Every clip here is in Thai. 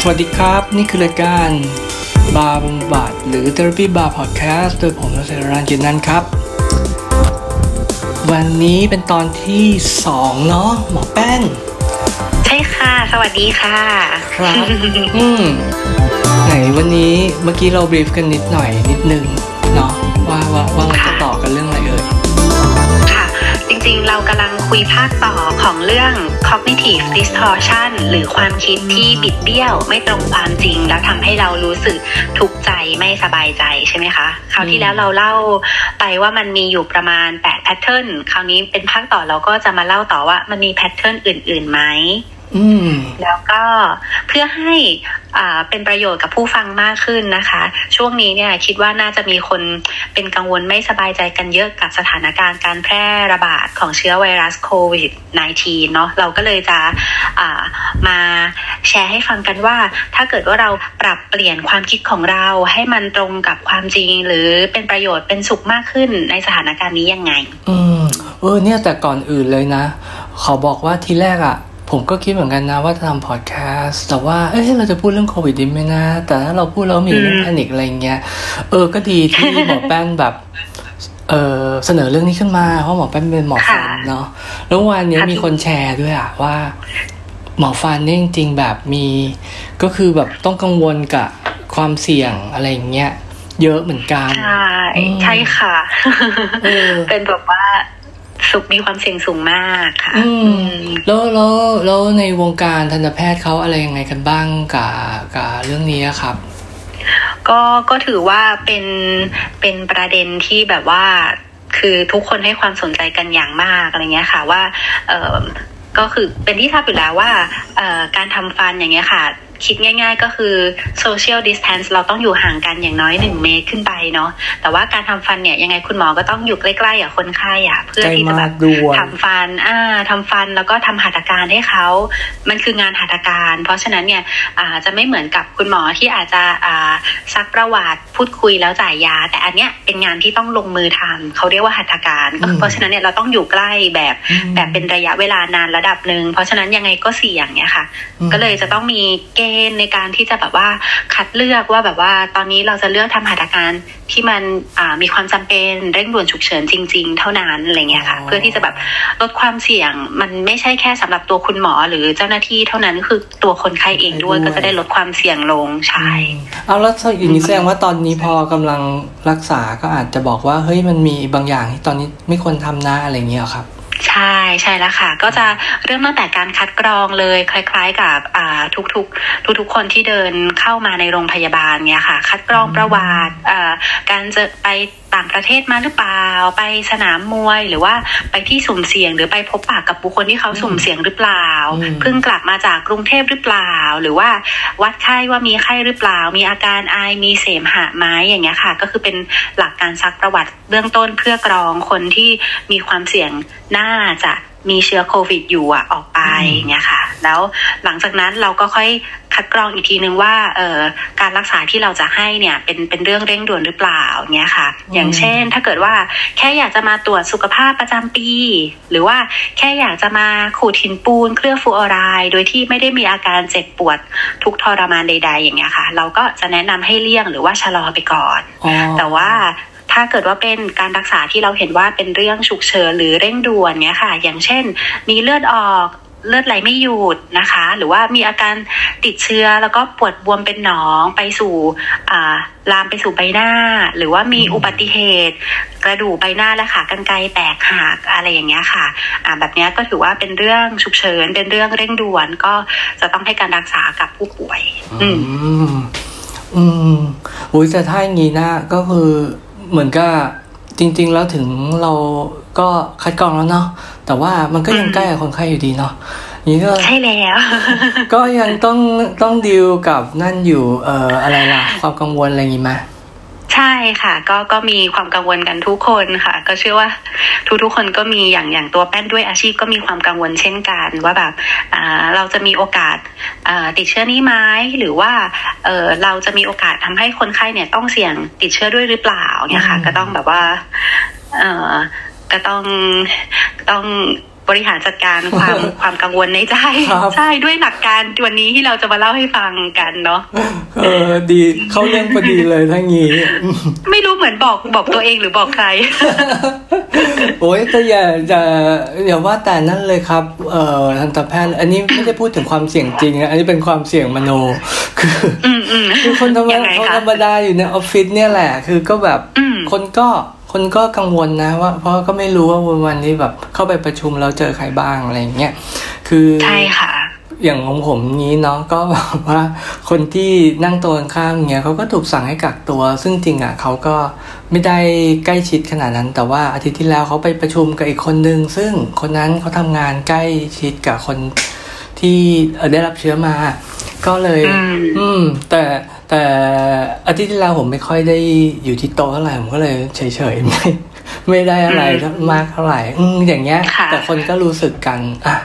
สวัสดีครับ นี่คือรายการบาร์บำบัดหรือ Therapy Bar Podcast โดยผมนเสรานจินนันครับ วันนี้เป็นตอนที่สองเนาะหมอแป้งใช่ค่ะ สวัสดีค่ะ ครับ อืมไหนวันนี้เมื่อกี้เราบรีฟกันนิดหน่อยนิดนึงเนาะว่าว่าว่าเราจะต่อ กำลังคุยภาคต่อของเรื่อง cognitive distortion หรือความคิดที่บิดเบี้ยวไม่ตรงความจริง แล้วทำให้เรารู้สึกทุกข์ใจไม่สบายใจใช่ไหมคะ คราวที่แล้วเราเล่าไปว่ามันมีอยู่ประมาณ8 pattern คราวนี้เป็นภาคต่อเราก็จะมาเล่าต่อว่ามันมี pattern อื่นๆไหมอืม แล้วก็เพื่อให้อ่าเป็นประโยชน์กับผู้ฟังมากขึ้นนะคะ ช่วงนี้เนี่ยคิดว่าน่าจะมีคนเป็นกังวลไม่สบายใจกันเยอะกับสถานการณ์การแพร่ระบาดของเชื้อไวรัสโควิด -19 เนาะเราก็เลยจะอ่ามาแชร์ให้ฟังกันว่า ถ้าเกิดว่าเราปรับเปลี่ยนความคิดของเราให้มันตรงกับความจริง หรือเป็นประโยชน์เป็นสุขมากขึ้นในสถานการณ์นี้ยังไง อืมเออเนี่ยแต่ก่อนอื่นเลยนะ ขอบอกว่าทีแรกอะ่ะ ผมก็คิดเหมือนกันนะว่าจะทำพอดแคสต์แต่ว่าเอ้ยเราจะพูดเรื่องโควิดดีไหมนะ แต่ถ้าเราพูดแล้วมีเรื่องอืมแพนิคอะไรเงี้ยเออก็ดีที่หมอแป้นแบบเออเสนอเรื่องนี้ขึ้นมาเพราะหมอแป้นเป็นหมอฟันเนาะแล้ววันนี้มีคนแชร์ด้วยอะว่า หมอฟันเนี่ยจริงๆแบบมี ก็คือแบบต้องกังวลกับความเสี่ยงอะไรอย่างเงี้ยเยอะเหมือนกัน ใช่อืมใช่ค่ะเออเป็นแบบว่า สุขมีความเสี่ยงสูงมากค่ะอืมอืมแล้วแล้วแล้วในวงการทันตแพทย์เขาอะไรยังไงกันบ้างกับกับเรื่องนี้อะครับก็ก็ถือว่าเป็นเป็นประเด็นที่แบบว่า คือทุกคนให้ความสนใจกันอย่างมากอะไรเงี้ยค่ะว่า เออก็คือเป็นที่ทราบอยู่แล้วว่าเอ่อการทำฟันอย่างเงี้ยค่ะ คิดง่าย ๆ ก็คือ social distance เราต้องอยู่ห่างกันอย่างน้อยหนึ่งเมตรขึ้นไปเนาะแต่ว่าการทำฟันเนี่ยยังไงคุณหมอก็ต้องอยู่ใกล้ๆกับคนไข้อะเพื่อที่จะแบบใกล้มากด้วยทำฟันอ่าทำฟันแล้วก็ทำหัตถการให้เขา มันคืองานหัตถการ เพราะฉะนั้นเนี่ยอ่าจะไม่เหมือนกับคุณหมอที่อาจจะอ่าซักประวัติพูดคุยแล้วจ่ายยา แต่อันเนี้ยเป็นงานที่ต้องลงมือทำเขาเรียกว่าหัตถการก็อืมเพราะฉะนั้นเนี่ยเราต้องอยู่ใกล้แบบอืมแบบเป็นระยะเวลานานระดับหนึ่งเพราะฉะนั้นยังไงก็เสี่ยงเนี่ยค่ะอืมก็เลยจะต้องมีเกณฑ์ในการที่จะแบบว่าคัดเลือกว่าแบบว่าตอนนี้เราจะเลือกทำหัตถการที่มันอ่ามีความจำเป็นเร่งด่วนฉุกเฉินจริง ๆ เท่านั้นอะไรเงี้ยค่ะอ๋อเพื่อที่จะแบบลดความเสี่ยงมันไม่ใช่แค่สำหรับตัวคุณหมอหรือเจ้าหน้าที่เท่านั้นคือตัวคนไข้เองด้วยก็จะได้ลดความเสี่ยงลงใช่เอาแล้วถ้าอย่างนี้แสดงว่าตอนนี้พอกำลังรักษาก็อาจจะบอกว่าเฮ้ยมันมีบางอย่างที่ตอนนี้ไม่ควรทำนะอะไรอย่างเงี้ยเหรอครับ ใช่ใช่แล้วค่ะ ก็จะเริ่มตั้งแต่การคัดกรองเลย คล้าย ๆ กับอ่าทุกๆทุกๆคนที่เดินเข้ามาในโรงพยาบาลเนี่ยค่ะ คัดกรองประวัติการจะไปต่างประเทศมาหรือเปล่า ไปสนามมวย หรือว่าไปที่สุ่มเสี่ยง หรือไปพบปะกับบุคคลที่เขาสุ่มเสี่ยงหรือเปล่าอืมเพิ่งกลับมาจากกรุงเทพหรือเปล่า หรือว่าวัดไข้ว่ามีไข้หรือเปล่า มีอาการไอมีเสมหะไหมอย่างเงี้ยค่ะ ก็คือเป็นหลักการซักประวัติเบื้องต้นเพื่อกรองคนที่มีความเสี่ยงน่าจะมีเชื้อโควิด อยู่อะออกไปอืมอย่างเงี้ยค่ะ แล้วหลังจากนั้นเราก็ค่อยคัดกรองอีกทีนึงว่าเอ่อการรักษาที่เราจะให้เนี่ยเป็นเป็นเรื่องเร่งด่วนหรือเปล่าเงี้ยค่ะ อย่างเช่นถ้าเกิดว่าแค่อยากจะมาตรวจสุขภาพประจำปี หรือว่าแค่อยากจะมาขูดหินปูน เคลือบฟลูออไรด์โดยที่ไม่ได้มีอาการเจ็บปวดทุกข์ทรมานใด ๆ อย่างเงี้ยค่ะ เราก็จะแนะนำให้เลี่ยงหรือว่าชะลอไปก่อนอ๋อแต่ว่า ถ้าเกิดว่าเป็นการรักษาที่เราเห็นว่าเป็นเรื่องฉุกเฉินหรือเร่งด่วนเนี้ยค่ะ อย่างเช่น มีเลือดออกเลือดไหลไม่หยุดนะคะ หรือว่ามีอาการติดเชื้อแล้วก็ปวดบวมเป็นหนองไปสู่อ่าลามไปสู่ใบหน้า หรือว่ามีอืมอุบัติเหตุ กระดูกใบหน้าและขากรรไกรแตกหักอะไรอย่างเงี้ยค่ะอ่าแบบเนี้ยก็ถือว่าเป็นเรื่องฉุกเฉินเป็นเรื่องเร่งด่วนก็จะต้องให้การรักษากับผู้ป่วย อือืมมอืมอุ้ยแต่ถ้าอย่างนี้นะก็คือ เหมือนกับจริง ๆ แล้วถึงเราก็คัดกรองแล้วเนาะแต่ว่ามันก็ยังอืมใกล้กับคนไข้อยู่ดีเนาะนี้ก็ใช่แล้วก็ยังต้องต้องดีลกับนั่นอยู่เอ่ออะไรล่ะ ความกังวลอะไรอย่างงี้ไหม ใช่ค่ะ ก็ก็มีความกังวลกันทุกคนค่ะ ก็เชื่อว่าทุกทุกๆคนก็มีอย่างอย่างตัวแป้นด้วยอาชีพก็มีความกังวลเช่นกัน ว่าแบบอ่าเราจะมีโอกาสอ่าติดเชื้อนี้ไหมหรือว่าเออเราจะมีโอกาสทำให้คนไข้เนี่ยต้องเสี่ยงติดเชื้อด้วยหรือเปล่าเนี่ยค่ะ ก็ต้องแบบว่าเออก็ต้องต้อง บริหารจัดการความความกังวลในใจใช่ด้วยหลักการวันนี้ที่เราจะมาเล่าให้ฟังกันเนาะเออดีเข้าเรื่องพอดีเลยทั้งนี้ไม่รู้เหมือนบอกบอกตัวเองหรือบอกใคร โอ้ยแต่อย่าจะอย่าว่าแต่นั่นเลยครับเอ่อทันตแพทย์อันนี้ไม่ได้พูดถึงความเสี่ยงจริงนะอันนี้เป็นความเสี่ยงมโน คือคือคนธรรมดาคนธรรมดาอยู่ในออฟฟิศเนี่ยแหละ คือก็แบบคนก็ คนก็กังวลนะว่าเพราะก็ไม่รู้ว่าวันวันนี้แบบเข้าไปประชุมแล้วเจอใครบ้างอะไรเงี้ยคือใช่ค่ะ อย่างของผมนี้เนาะก็แบบว่าคนที่นั่งตัวข้างเงี้ยเขาก็ถูกสั่งให้กักตัว ซึ่งจริงอะเขาก็ไม่ได้ใกล้ชิดขนาดนั้น แต่ว่าอาทิตย์ที่แล้วเขาไปประชุมกับอีกคนนึง ซึ่งคนนั้นเขาทำงานใกล้ชิดกับคนที่ได้รับเชื้อมา ก็เลย อืมแต่ แต่อาทิตย์ที่แล้วผมไม่ค่อยได้อยู่ที่โต๊ะเท่าไหร่ผมก็เลยเฉยๆไม่ไม่ได้อะไรมากเท่าไหร่อืมอย่างเงี้ย แต่คนก็รู้สึกกันอะ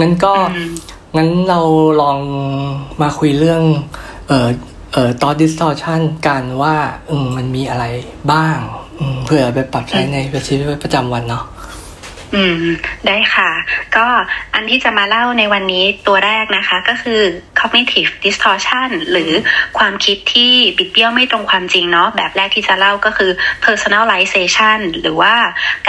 งั้นก็งั้นเราลองมาคุยเรื่อง เอ่อเอ่อตอนดิสทอชันกันว่า อืมมันมีอะไรบ้างอืมเพื่อไปปรับใช้ในชีวิตประจำวันเนาะ อืม ได้ค่ะ ก็อันที่จะมาเล่าในวันนี้ตัวแรกนะคะ ก็คือ cognitive distortion หรือความคิดที่บิดเบี้ยวไม่ตรงความจริงเนาะแบบแรกที่จะเล่าก็คือ personalization หรือว่า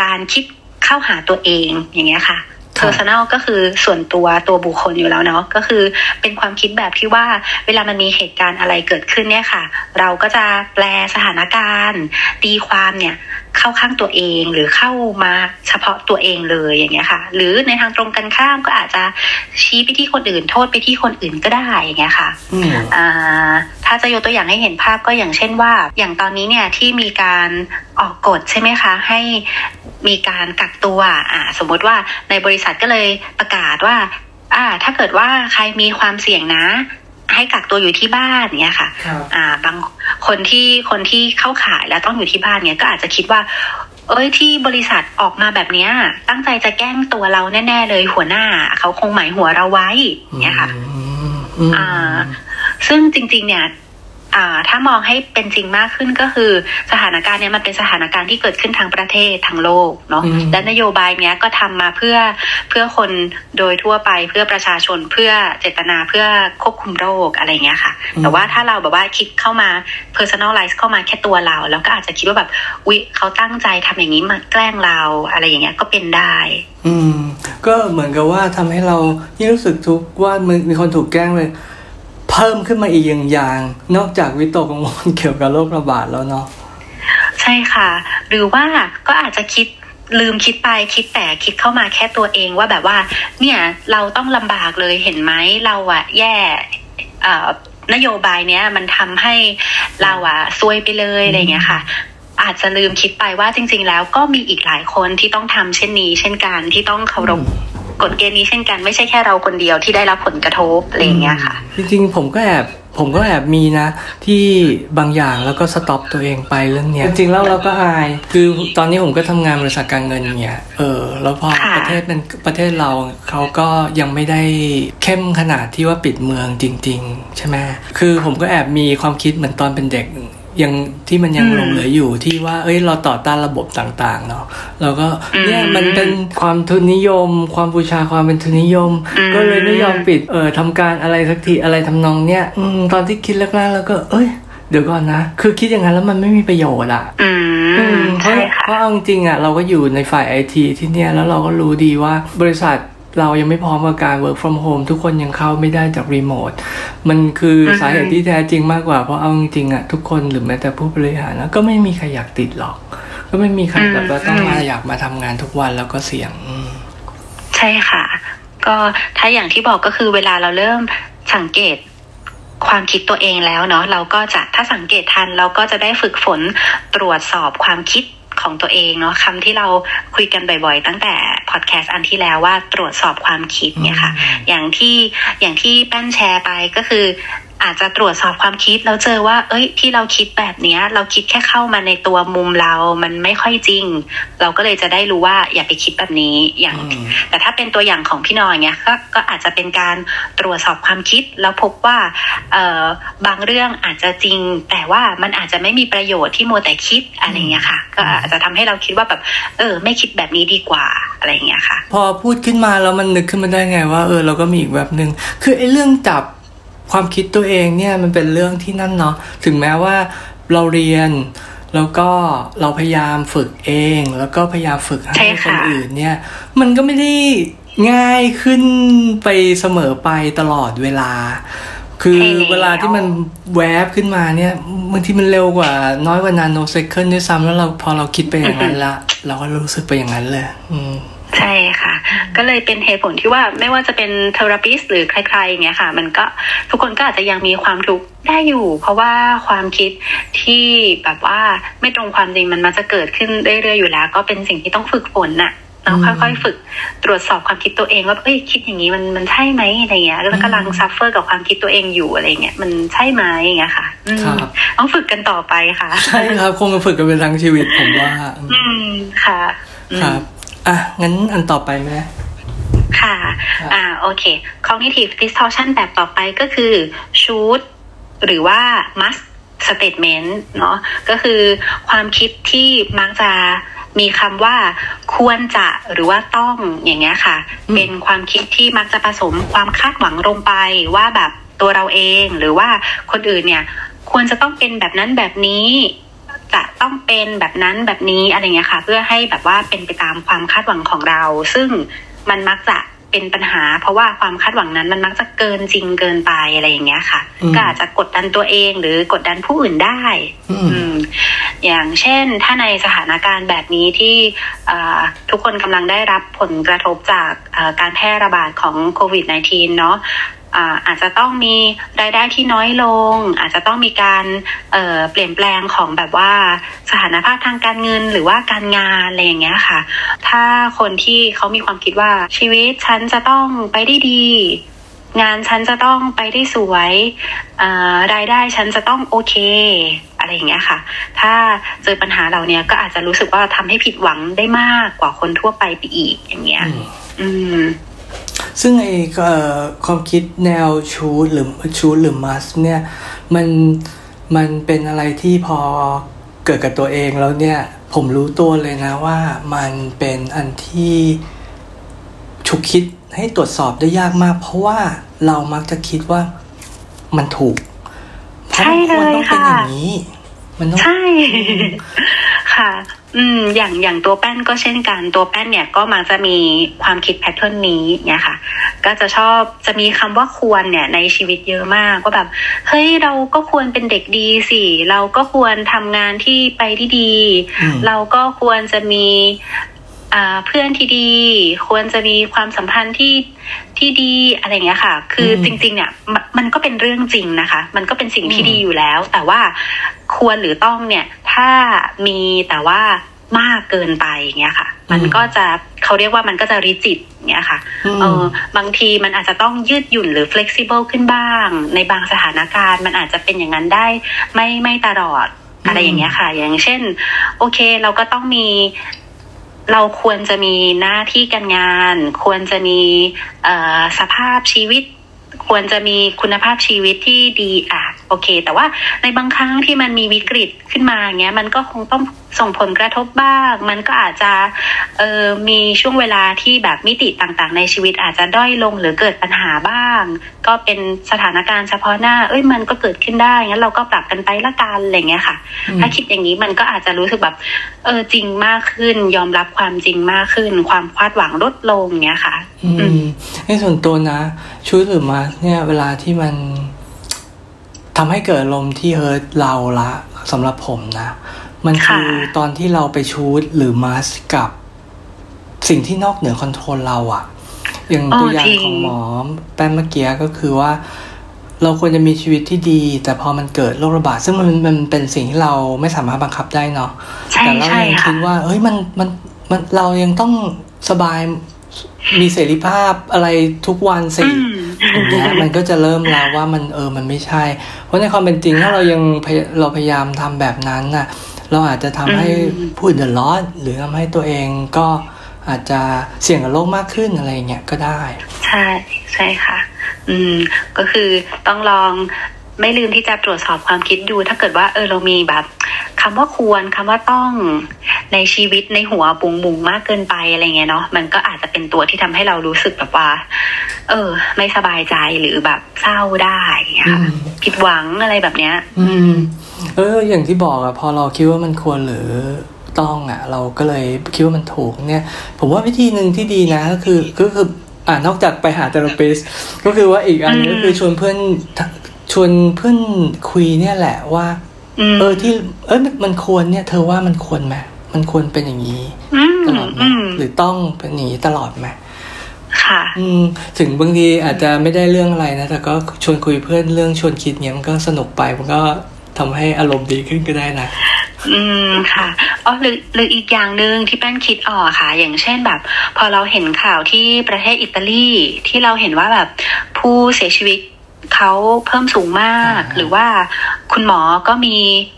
การคิดเข้าหาตัวเองอย่างเงี้ยค่ะ personal ก็คือส่วนตัวตัวบุคคลอยู่แล้วเนาะก็คือเป็นความคิดแบบที่ว่าเวลามันมีเหตุการณ์อะไรเกิดขึ้นเนี่ยค่ะ เราก็จะแปลสถานการณ์ตีความเนี่ย เข้าข้างตัวเองหรือเข้ามาเฉพาะตัวเองเลยอย่างเงี้ยค่ะ หรือในทางตรงกันข้ามก็อาจจะชี้ไปที่คนอื่น โทษไปที่คนอื่นก็ได้อย่างเงี้ยค่ะอ่าถ้าจะยกตัวอย่างให้เห็นภาพก็อย่างเช่นว่า อย่างตอนนี้เนี่ยที่มีการออกกฎใช่ไหมคะ ให้มีการกักตัวอ่าสมมติว่าในบริษัทก็เลยประกาศว่าอ่าถ้าเกิดว่าใครมีความเสี่ยงนะ ให้กักตัวอยู่ที่บ้านเนี่ยค่ะอ่าบางคนที่คนที่เข้าขายแล้วต้องอยู่ที่บ้านเนี่ยก็อาจจะคิดว่า เอ้ยที่บริษัทออกมาแบบเนี้ย ตั้งใจจะแกล้งตัวเราแน่ ๆ เลยหัวหน้า เขาคงหมายหัวเราไว้เนี่ยค่ะอ่า ซึ่งจริง ๆ เนี่ยอ่า ถ้ามองให้เป็นจริงมากขึ้นก็คือสถานการณ์เนี้ยมันเป็นสถานการณ์ที่เกิดขึ้นทางประเทศทางโลกเนาะและนโยบายเนี้ยก็ทำมาเพื่อเพื่อคนโดยทั่วไปเพื่อประชาชนเพื่อเจตนาเพื่อควบคุมโรคอะไรเงี้ยค่ะ แต่ว่าถ้าเราแบบว่าคิดเข้ามา personalize เข้ามาแค่ตัวเรา แล้วก็อาจจะคิดว่าแบบวิเขาตั้งใจทำอย่างนี้มาแกล้งเราอะไรอย่างเงี้ยก็เป็นได้ อืม ก็เหมือนกับว่าทำให้เรายิ่งรู้สึกทุกข์ว่ามีคนถูกแกล้งเลยเพิ่มขึ้นมาอีกอย่างอย่าง นอกจากวิตกกังวลเกี่ยวกับโรคระบาดแล้วเนาะใช่ค่ะ หรือว่าก็อาจจะคิดลืมคิดไปคิดแต่คิดเข้ามาแค่ตัวเองว่าแบบว่า เนี่ยเราต้องลำบากเลยเห็นไหมเราอะแย่นโยบายเนี้ยมันทำให้เราอะซวยไปเลยอะไรเงี้ยค่ะ อาจจะลืมคิดไปว่าจริง ๆ แล้วก็มีอีกหลายคนที่ต้องทำเช่นนี้ เช่นกันที่ต้องเคารพ กฎเกณฑ์นี้เช่นกันไม่ใช่แค่เราคนเดียวที่ได้รับผลกระทบอะไรเงี้ยค่ะ จริงๆ ผมก็แอบผมก็แอบมีนะ ที่บางอย่างแล้วก็สต็อปตัวเองไปเรื่องเนี้ยจริงๆแล้วเราก็อาย คือตอนนี้ผมก็ทำงานบริษัทการเงินเงี้ยเออแล้วพอประเทศมันประเทศเราเขาก็ยังไม่ได้เข้มขนาดที่ว่าปิดเมืองจริง ๆ ใช่ไหมคือผมก็แอบมีความคิดเหมือนตอนเป็นเด็ก ยังที่มันยังหลงเหลืออยู่ที่ว่า เอ้ย เราต่อต้านระบบต่างๆ เนาะเราก็เนี่ยมันเป็นความทุนนิยม ความบูชาความเป็นทุนนิยม ก็เลยไม่ยอมปิดเออทำการอะไรสักทีอะไรทำนองเนี้ยตอนที่คิดแรกๆแล้วก็ เอ้ยเดี๋ยวก่อนนะ คือคิดอย่างนั้นแล้วมันไม่มีประโยชน์อะเพราะเพราะเอาจริงอะเราก็อยู่ในฝ่ายไอทีที่เนี้ยแล้วเราก็รู้ดีว่าบริษัท เรายังไม่พร้อมกับการ work from home ทุกคนยังเข้าไม่ได้จากรีโมท มันคือสาเหตุที่แท้จริงมากกว่า เพราะเอาจริงๆอะทุกคนหรือแม้แต่ผู้บริหารก็ไม่มีใครอยากติดหรอก ก็ไม่มีใครแบบว่าต้องมาอยากมาทำงานทุกวันแล้วก็เสี่ยง ใช่ค่ะ ก็ถ้าอย่างที่บอกก็คือเวลาเราเริ่มสังเกตความคิดตัวเองแล้วเนาะเราก็จะถ้าสังเกตทันเราก็จะได้ฝึกฝนตรวจสอบความคิด ของตัวเองเนาะคำที่เราคุยกันบ่อยๆ ตั้งแต่พอดแคสต์อันที่แล้วว่าตรวจสอบความคิดเนี่ยค่ะ อย่างที่อย่างที่แป้นแชร์ไปก็คือ อาจจะตรวจสอบความคิดแล้วเจอว่า เอ้ย ที่เราคิดแบบเนี้ย เราคิดแค่เข้ามาในตัวมุมเรา มันไม่ค่อยจริง เราก็เลยจะได้รู้ว่าอย่าไปคิดแบบนี้อย่าง แต่ถ้าเป็นตัวอย่างของพี่นอยเนี้ยก็ก็อาจจะเป็นการตรวจสอบความคิดแล้วพบว่าเอ่อบางเรื่องอาจจะจริง แต่ว่ามันอาจจะไม่มีประโยชน์ที่โมแต่คิดอะไรเงี้ยค่ะ ก็อาจจะทำให้เราคิดว่าแบบ เออ ไม่คิดแบบนี้ดีกว่าอะไรเงี้ยค่ะ พอพูดขึ้นมาแล้วมันนึกขึ้นมาได้ไงว่า เออเราก็มีอีกแบบหนึ่งคือไอ้เรื่องจับ ความคิดตัวเองเนี่ยมันเป็นเรื่องที่นั่นเนาะถึงแม้ว่าเราเรียนแล้วก็เราพยายามฝึกเอง แล้วก็พยายามฝึกให้คนอื่นเนี่ย มันก็ไม่ได้ง่ายขึ้นไปเสมอไปตลอดเวลา คือเวลาที่มันแวบขึ้นมาเนี่ยบางทีมันเร็วกว่าน้อยกว่านาโนเซคันด้วยซ้ำแล้วเราพอเราคิดไปอย่างนั้นละเราก็รู้สึกไปอย่างนั้นเลย อืม ใช่ค่ะ ก็เลยเป็นเหตุผลที่ว่าไม่ว่าจะเป็นเทอราปิสหรือใครๆเงี้ยค่ะ มันก็ทุกคนก็อาจจะยังมีความทุกข์ได้อยู่ เพราะว่าความคิดที่แบบว่าไม่ตรงความจริงมันมาจะเกิดขึ้นเรื่อยๆอยู่แล้ว ก็เป็นสิ่งที่ต้องฝึกฝนน่ะเราค่อยๆฝึกตรวจสอบความคิดตัวเองว่าเอ้ยคิดอย่างนี้มันมันใช่ไหมอะไรเงี้ยแล้วกำลังซัฟเฟอร์กับความคิดตัวเองอยู่อะไรเงี้ยมันใช่ไหมอย่างเงี้ยค่ะต้องฝึกกันต่อไปค่ะ ใช่ครับ คงจะฝึกกันเป็นทั้งชีวิตผมว่า อืมค่ะครับ อะ งั้นอันต่อไปไหมค่ะ อ่า โอเค cognitive distortion แบบต่อไปก็คือ should หรือว่า must statement เนาะก็คือความคิดที่มักจะมีคำว่าควรจะหรือว่าต้องอย่างเงี้ยค่ะ เป็นความคิดที่มักจะผสมความคาดหวังลงไปว่าแบบตัวเราเองหรือว่าคนอื่นเนี่ย ควรจะต้องเป็นแบบนั้นแบบนี้ จะต้องเป็นแบบนั้นแบบนี้อะไรเงี้ยค่ะ เพื่อให้แบบว่าเป็นไปตามความคาดหวังของเรา ซึ่งมันมักจะเป็นปัญหา เพราะว่าความคาดหวังนั้นมันมักจะเกินจริงเกินไปอะไรอย่างเงี้ยค่ะ ก็อาจจะกดดันตัวเองหรือกดดันผู้อื่นได้ อืมอย่างเช่นถ้าในสถานการณ์แบบนี้ที่ทุกคนกำลังได้รับผลกระทบจากการแพร่ระบาดของโควิด -19 เนาะ อาจจะต้องมีรายได้ที่น้อยลง อาจจะต้องมีการเเปลี่ยนแปลงของแบบว่าสถานภาพทางการเงินหรือว่าการงานอะไรอย่างเงี้ยค่ะ ถ้าคนที่เขามีความคิดว่าชีวิตฉันจะต้องไปได้ดี งานฉันจะต้องไปได้สวยรายได้ฉันจะต้องโอเค อะไรอย่างเงี้ยค่ะ ถ้าเจอปัญหาเหล่านี้ก็อาจจะรู้สึกว่าทำให้ผิดหวังได้มากกว่าคนทั่วไปไปอีกอย่างเงี้ย อืม ซึ่งไอความคิดแนวชูดหรือชูดหรือมัสเนี่ยมันมันเป็นอะไรที่พอเกิดกับตัวเองแล้วเนี่ยผมรู้ตัวเลยนะว่ามันเป็นอันที่ฉุกคิดให้ตรวจสอบได้ยากมาก เพราะว่าเรามักจะคิดว่ามันถูกเพราะมันควรต้องเป็นอย่างนี้ มันต้องใช่ ค่ะ อืม อย่างอย่างตัวแป้นก็เช่นกัน ตัวแป้นเนี่ยก็มักจะมีความคิดแพทเทิร์นนี้เนี่ยค่ะ ก็จะชอบจะมีคำว่าควรเนี่ยในชีวิตเยอะมากก็แบบ เฮ้ยเราก็ควรเป็นเด็กดีสิ เราก็ควรทำงานที่ไปที่ดี เราก็ควรจะมี เพื่อนที่ดี ควรจะมีความสัมพันธ์ที่ที่ดีอะไรเงี้ยค่ะ คือจริง ๆ เนี่ยมันก็เป็นเรื่องจริงนะคะ มันก็เป็นสิ่งที่ดีอยู่แล้ว แต่ว่าควรหรือต้องเนี่ย ถ้ามีแต่ว่ามากเกินไปอย่างเงี้ยค่ะ มันก็จะเขาเรียกว่ามันก็จะริจิตเงี้ยค่ะเออบางทีมันอาจจะต้องยืดหยุ่นหรือ flexible ขึ้นบ้าง ในบางสถานการณ์มันอาจจะเป็นอย่างนั้นได้ไม่ไม่ตลอดอะไรอย่างเงี้ยค่ะ อย่างเช่น โอเค เราก็ต้องมี เราควรจะมีหน้าที่การงาน ควรจะมีสภาพชีวิต ควรจะมีคุณภาพชีวิตที่ดีอะ โอเค แต่ว่าในบางครั้งที่มันมีวิกฤตขึ้นมาเงี้ยมันก็คงต้องส่งผลกระทบบ้าง มันก็อาจจะเออมีช่วงเวลาที่แบบมิติต่างๆ ในชีวิตอาจจะด้อยลงหรือเกิดปัญหาบ้าง ก็เป็นสถานการณ์เฉพาะหน้า เอ้ยมันก็เกิดขึ้นได้งั้นเราก็ปรับกันไปละกันอะไรเงี้ยค่ะ ถ้าคิดอย่างนี้มันก็อาจจะรู้สึกแบบเออจริงมากขึ้น ยอมรับความจริงมากขึ้น ความคาดหวังลดลงเงี้ยค่ะ อืมในส่วนตัวนะชุดหรือมาเนี่ยเวลาที่มัน ทำให้เกิดลมที่เฮิร์ตเราละสำหรับผมนะ มันคือตอนที่เราไปชูดหรือมาสกับสิ่งที่นอกเหนือคอนโทรลเราอะอย่างตัวอย่างของหมอแป้นเมื่อกี้ก็คือว่า เราควรจะมีชีวิตที่ดี แต่พอมันเกิดโรคระบาด ซึ่งมันมันเป็นสิ่งที่เราไม่สามารถบังคับได้เนาะแต่เรายังคิดว่า เอ้ยมันมันมันเรายังต้องสบายมีเสรีภาพอะไรทุกวันสิ อย่างเงี้ยมันก็จะเริ่มแล้วว่ามันเออมันไม่ใช่ เพราะในความเป็นจริงถ้าเรายังเราพยายามทำแบบนั้นน่ะ เราอาจจะทำให้ผู้อื่นเดือดร้อนหรือทำให้ตัวเองก็อาจจะเสี่ยงกับโรคมากขึ้นอะไรเงี้ยก็ได้ ใช่ใช่ค่ะ อืมก็คือต้องลอง ไม่ลืมที่จะตรวจสอบความคิดดู ถ้าเกิดว่าเออเรามีแบบคำว่าควรคำว่าต้องในชีวิตในหัวปุงมุงมากเกินไปอะไรเงี้ยเนาะมันก็อาจจะเป็นตัวที่ทำให้เรารู้สึกแบบว่า เออ ไม่สบายใจหรือแบบเศร้าได้ค่ะผิดหวังอะไรแบบเนี้ย อืม เออ อย่างที่บอกอะพอเราคิดว่ามันควรหรือต้องอะเราก็เลยคิดว่ามันถูกเนี่ย ผมว่าวิธีหนึ่งที่ดีนะก็คือก็คืออ่านอกจากไปหาเทอราปิสก็คือว่าอีกอันนึงก็คือชวนเพื่อน ชวนเพื่อนคุยเนี่ยแหละว่า เออที่ เออมันควรเนี่ย เธอว่ามันควรไหมมันควรเป็นอย่างนี้ตลอดไหมหรือต้องเป็นอย่างนี้ตลอดไหมค่ะอืมถึงบางทีอาจจะไม่ได้เรื่องอะไรนะ แต่ก็ชวนคุยเพื่อนเรื่องชวนคิดเนี้ยมันก็สนุกไปมันก็ทำให้อารมณ์ดีขึ้นก็ได้นะ อืมค่ะอ๋อหรือหรืออีกอย่างหนึ่งที่แป้นคิดออกค่ะ อย่างเช่นแบบ พอเราเห็นข่าวที่ประเทศอิตาลีที่เราเห็นว่าแบบผู้เสียชีวิต เขาเพิ่มสูงมาก หรือว่าคุณหมอก็มี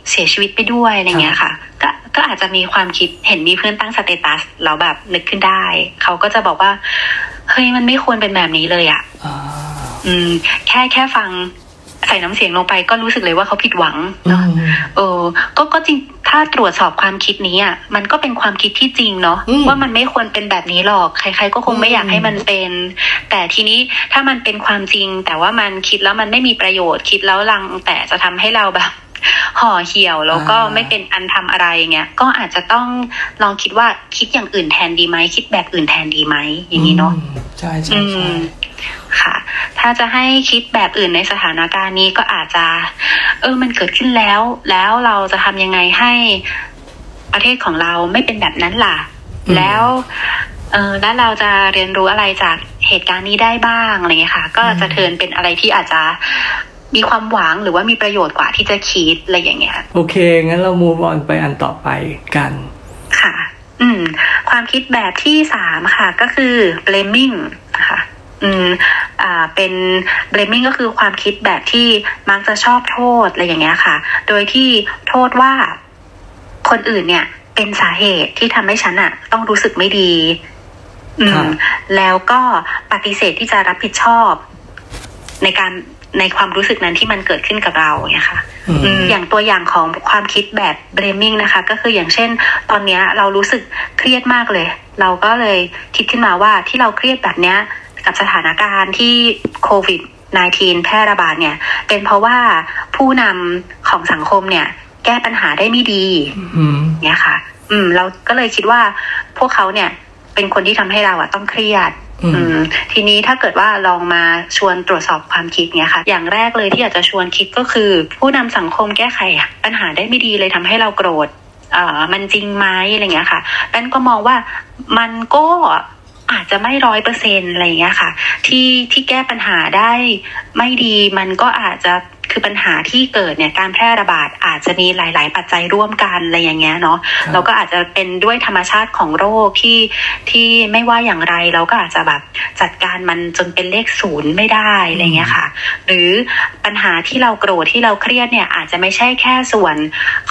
เสียชีวิตไปด้วยอะไรเงี้ยค่ะ ก็ก็อาจจะมีความคิดเห็นมีเพื่อนตั้งสเตตัสแล้วแบบนึกขึ้นได้ เขาก็จะบอกว่า เฮ้ยมันไม่ควรเป็นแบบนี้เลยอะ่ะอืม แค่แค่ฟัง ใส่น้ำเสียงลงไปก็รู้สึกเลยว่าเขาผิดหวังเนาะเออ ก็ก็จริงถ้าตรวจสอบความคิดนี้อะมันก็เป็นความคิดที่จริงเนาะว่ามันไม่ควรเป็นแบบนี้หรอก ใคร ๆ ก็คงไม่อยากให้มันเป็น แต่ทีนี้ถ้ามันเป็นความจริง แต่ว่ามันคิดแล้วมันไม่มีประโยชน์คิดแล้วลังแต่จะทำให้เราแบบ ห่อเหี่ยวแล้วก็ไม่เป็นอันทำอะไรเงี้ยก็อาจจะต้องลองคิดว่าคิดอย่างอื่นแทนดีไหมคิดแบบอื่นแทนดีไหมอย่างนี้เนาะใช่ใช่ใช่ค่ะ ถ้าจะให้คิดแบบอื่นในสถานการณ์นี้ก็อาจจะ เออมันเกิดขึ้นแล้ว แล้วเราจะทำยังไงให้ประเทศของเราไม่เป็นแบบนั้นล่ะ แล้วเออแล้วเราจะเรียนรู้อะไรจากเหตุการณ์นี้ได้บ้างอะไรเงี้ยค่ะ ก็จะเทินเป็นอะไรที่อาจจะ มีความหวังหรือว่ามีประโยชน์กว่าที่จะคิดอะไรอย่างเงี้ย โอเค งั้นเรา move on ไปอันต่อไปกัน ค่ะ อืม ความคิดแบบที่สามค่ะ ก็คือ blaming ค่ะอืม อ่า เป็น blaming ก็คือความคิดแบบที่มักจะชอบโทษอะไรอย่างเงี้ยค่ะ โดยที่โทษว่าคนอื่นเนี่ย เป็นสาเหตุที่ทำให้ฉันอะต้องรู้สึกไม่ดี อืม แล้วก็ปฏิเสธที่จะรับผิดชอบ ในการ ในความรู้สึกนั้นที่มันเกิดขึ้นกับเราเนี่ยค่ะอย่างตัวอย่างของความคิดแบบ blaming นะคะ ก็คืออย่างเช่น ตอนนี้เรารู้สึกเครียดมากเลย เราก็เลยคิดขึ้นมาว่าที่เราเครียดแบบเนี้ยกับสถานการณ์ที่โควิด -19 แพร่ระบาดเนี่ย เป็นเพราะว่าผู้นำของสังคมเนี่ย แก้ปัญหาได้ไม่ดีเนี่ยค่ะ อืม เราก็เลยคิดว่าพวกเขาเนี่ย เป็นคนที่ทำให้เราอะต้องเครียดอืม ทีนี้ถ้าเกิดว่าลองมาชวนตรวจสอบความคิดเนี่ยค่ะ อย่างแรกเลยที่อยากจะชวนคิดก็คือ ผู้นำสังคมแก้ไขปัญหาได้ไม่ดีเลยทำให้เราโกรธเอ่อมันจริงไหมอะไรเงี้ยค่ะแป้นก็มองว่ามันก็อาจจะไม่ร้อยเปอร์เซ็นต์อะไรเงี้ยค่ะ ที่ที่แก้ปัญหาได้ไม่ดีมันก็อาจจะ คือปัญหาที่เกิดเนี่ยการแพร่ระบาดอาจจะมีหลาย ๆ ปัจจัยร่วมกันอะไรอย่างเงี้ยเนาะเราก็อาจจะเป็นด้วยธรรมชาติของโรคที่ที่ไม่ว่าอย่างไรเราก็อาจจะแบบจัดการมันจนเป็นเลขศูนย์ไม่ได้อะไรเงี้ยค่ะ หรือปัญหาที่เราโกรธที่เราเครียดเนี่ยอาจจะไม่ใช่แค่ส่วน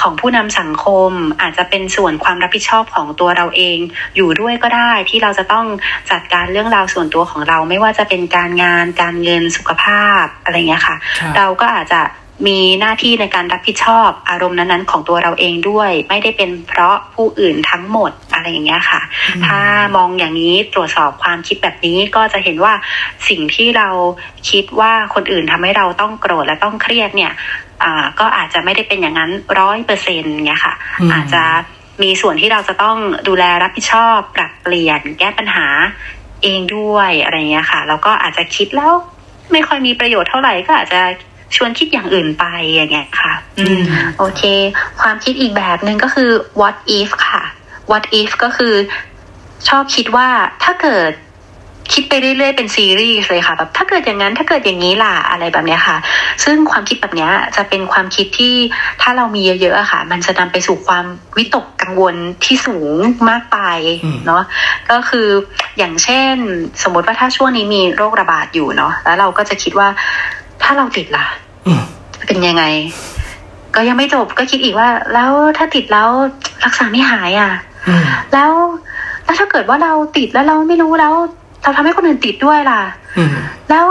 ของผู้นำสังคม อาจจะเป็นส่วนความรับผิดชอบของตัวเราเอง อยู่ด้วยก็ได้ที่เราจะต้องจัดการเรื่องราวส่วนตัวของเรา ไม่ว่าจะเป็นการงานการเงินสุขภาพอะไรเงี้ยค่ะ เราก็อาจจะมีหน้าที่ในการรับผิดชอบอารมณ์นั้นๆของตัวเราเองด้วย ไม่ได้เป็นเพราะผู้อื่นทั้งหมดอะไรอย่างเงี้ยค่ะ ถ้ามองอย่างนี้ตรวจสอบความคิดแบบนี้ก็จะเห็นว่าสิ่งที่เราคิดว่าคนอื่นทำให้เราต้องโกรธและต้องเครียดเนี่ยอ่าก็อาจจะไม่ได้เป็นอย่างนั้นร้อยเปอร์เซ็นต์เงี้ยค่ะ อาจจะมีส่วนที่เราจะต้องดูแลรับผิดชอบ ปรับเปลี่ยนแก้ปัญหาเองด้วยอะไรเงี้ยค่ะแล้วก็อาจจะคิดแล้วไม่ค่อยมีประโยชน์เท่าไหร่ก็อาจจะ ชวนคิดอย่างอื่นไปอย่างเงี้ยค่ะ อืมโอเค ความคิดอีกแบบหนึ่งก็คือ what if ค่ะ what if ก็คือ ชอบคิดว่าถ้าเกิดคิดไปเรื่อยๆเป็นซีรีส์เลยค่ะแบบถ้าเกิดอย่างนั้นถ้าเกิดอย่างนี้ล่ะอะไรแบบเนี้ยค่ะ ซึ่งความคิดแบบเนี้ยจะเป็นความคิดที่ถ้าเรามีเยอะๆอะค่ะ มันจะนำไปสู่ความวิตกกังวลที่สูงมากไปเนาะก็คืออย่างเช่น สมมติว่าถ้าช่วงนี้มีโรคระบาดอยู่เนาะแล้วเราก็จะคิดว่า ถ้าเราติดล่ะเป็นยังไง ก็ยังไม่จบก็คิดอีกว่า แล้วถ้าติดแล้วรักษาไม่หายอะแล้วแล้วถ้าเกิดว่าเราติดแล้วเราไม่รู้แล้วเราทำให้คนอื่นติดด้วยล่ะแล้ว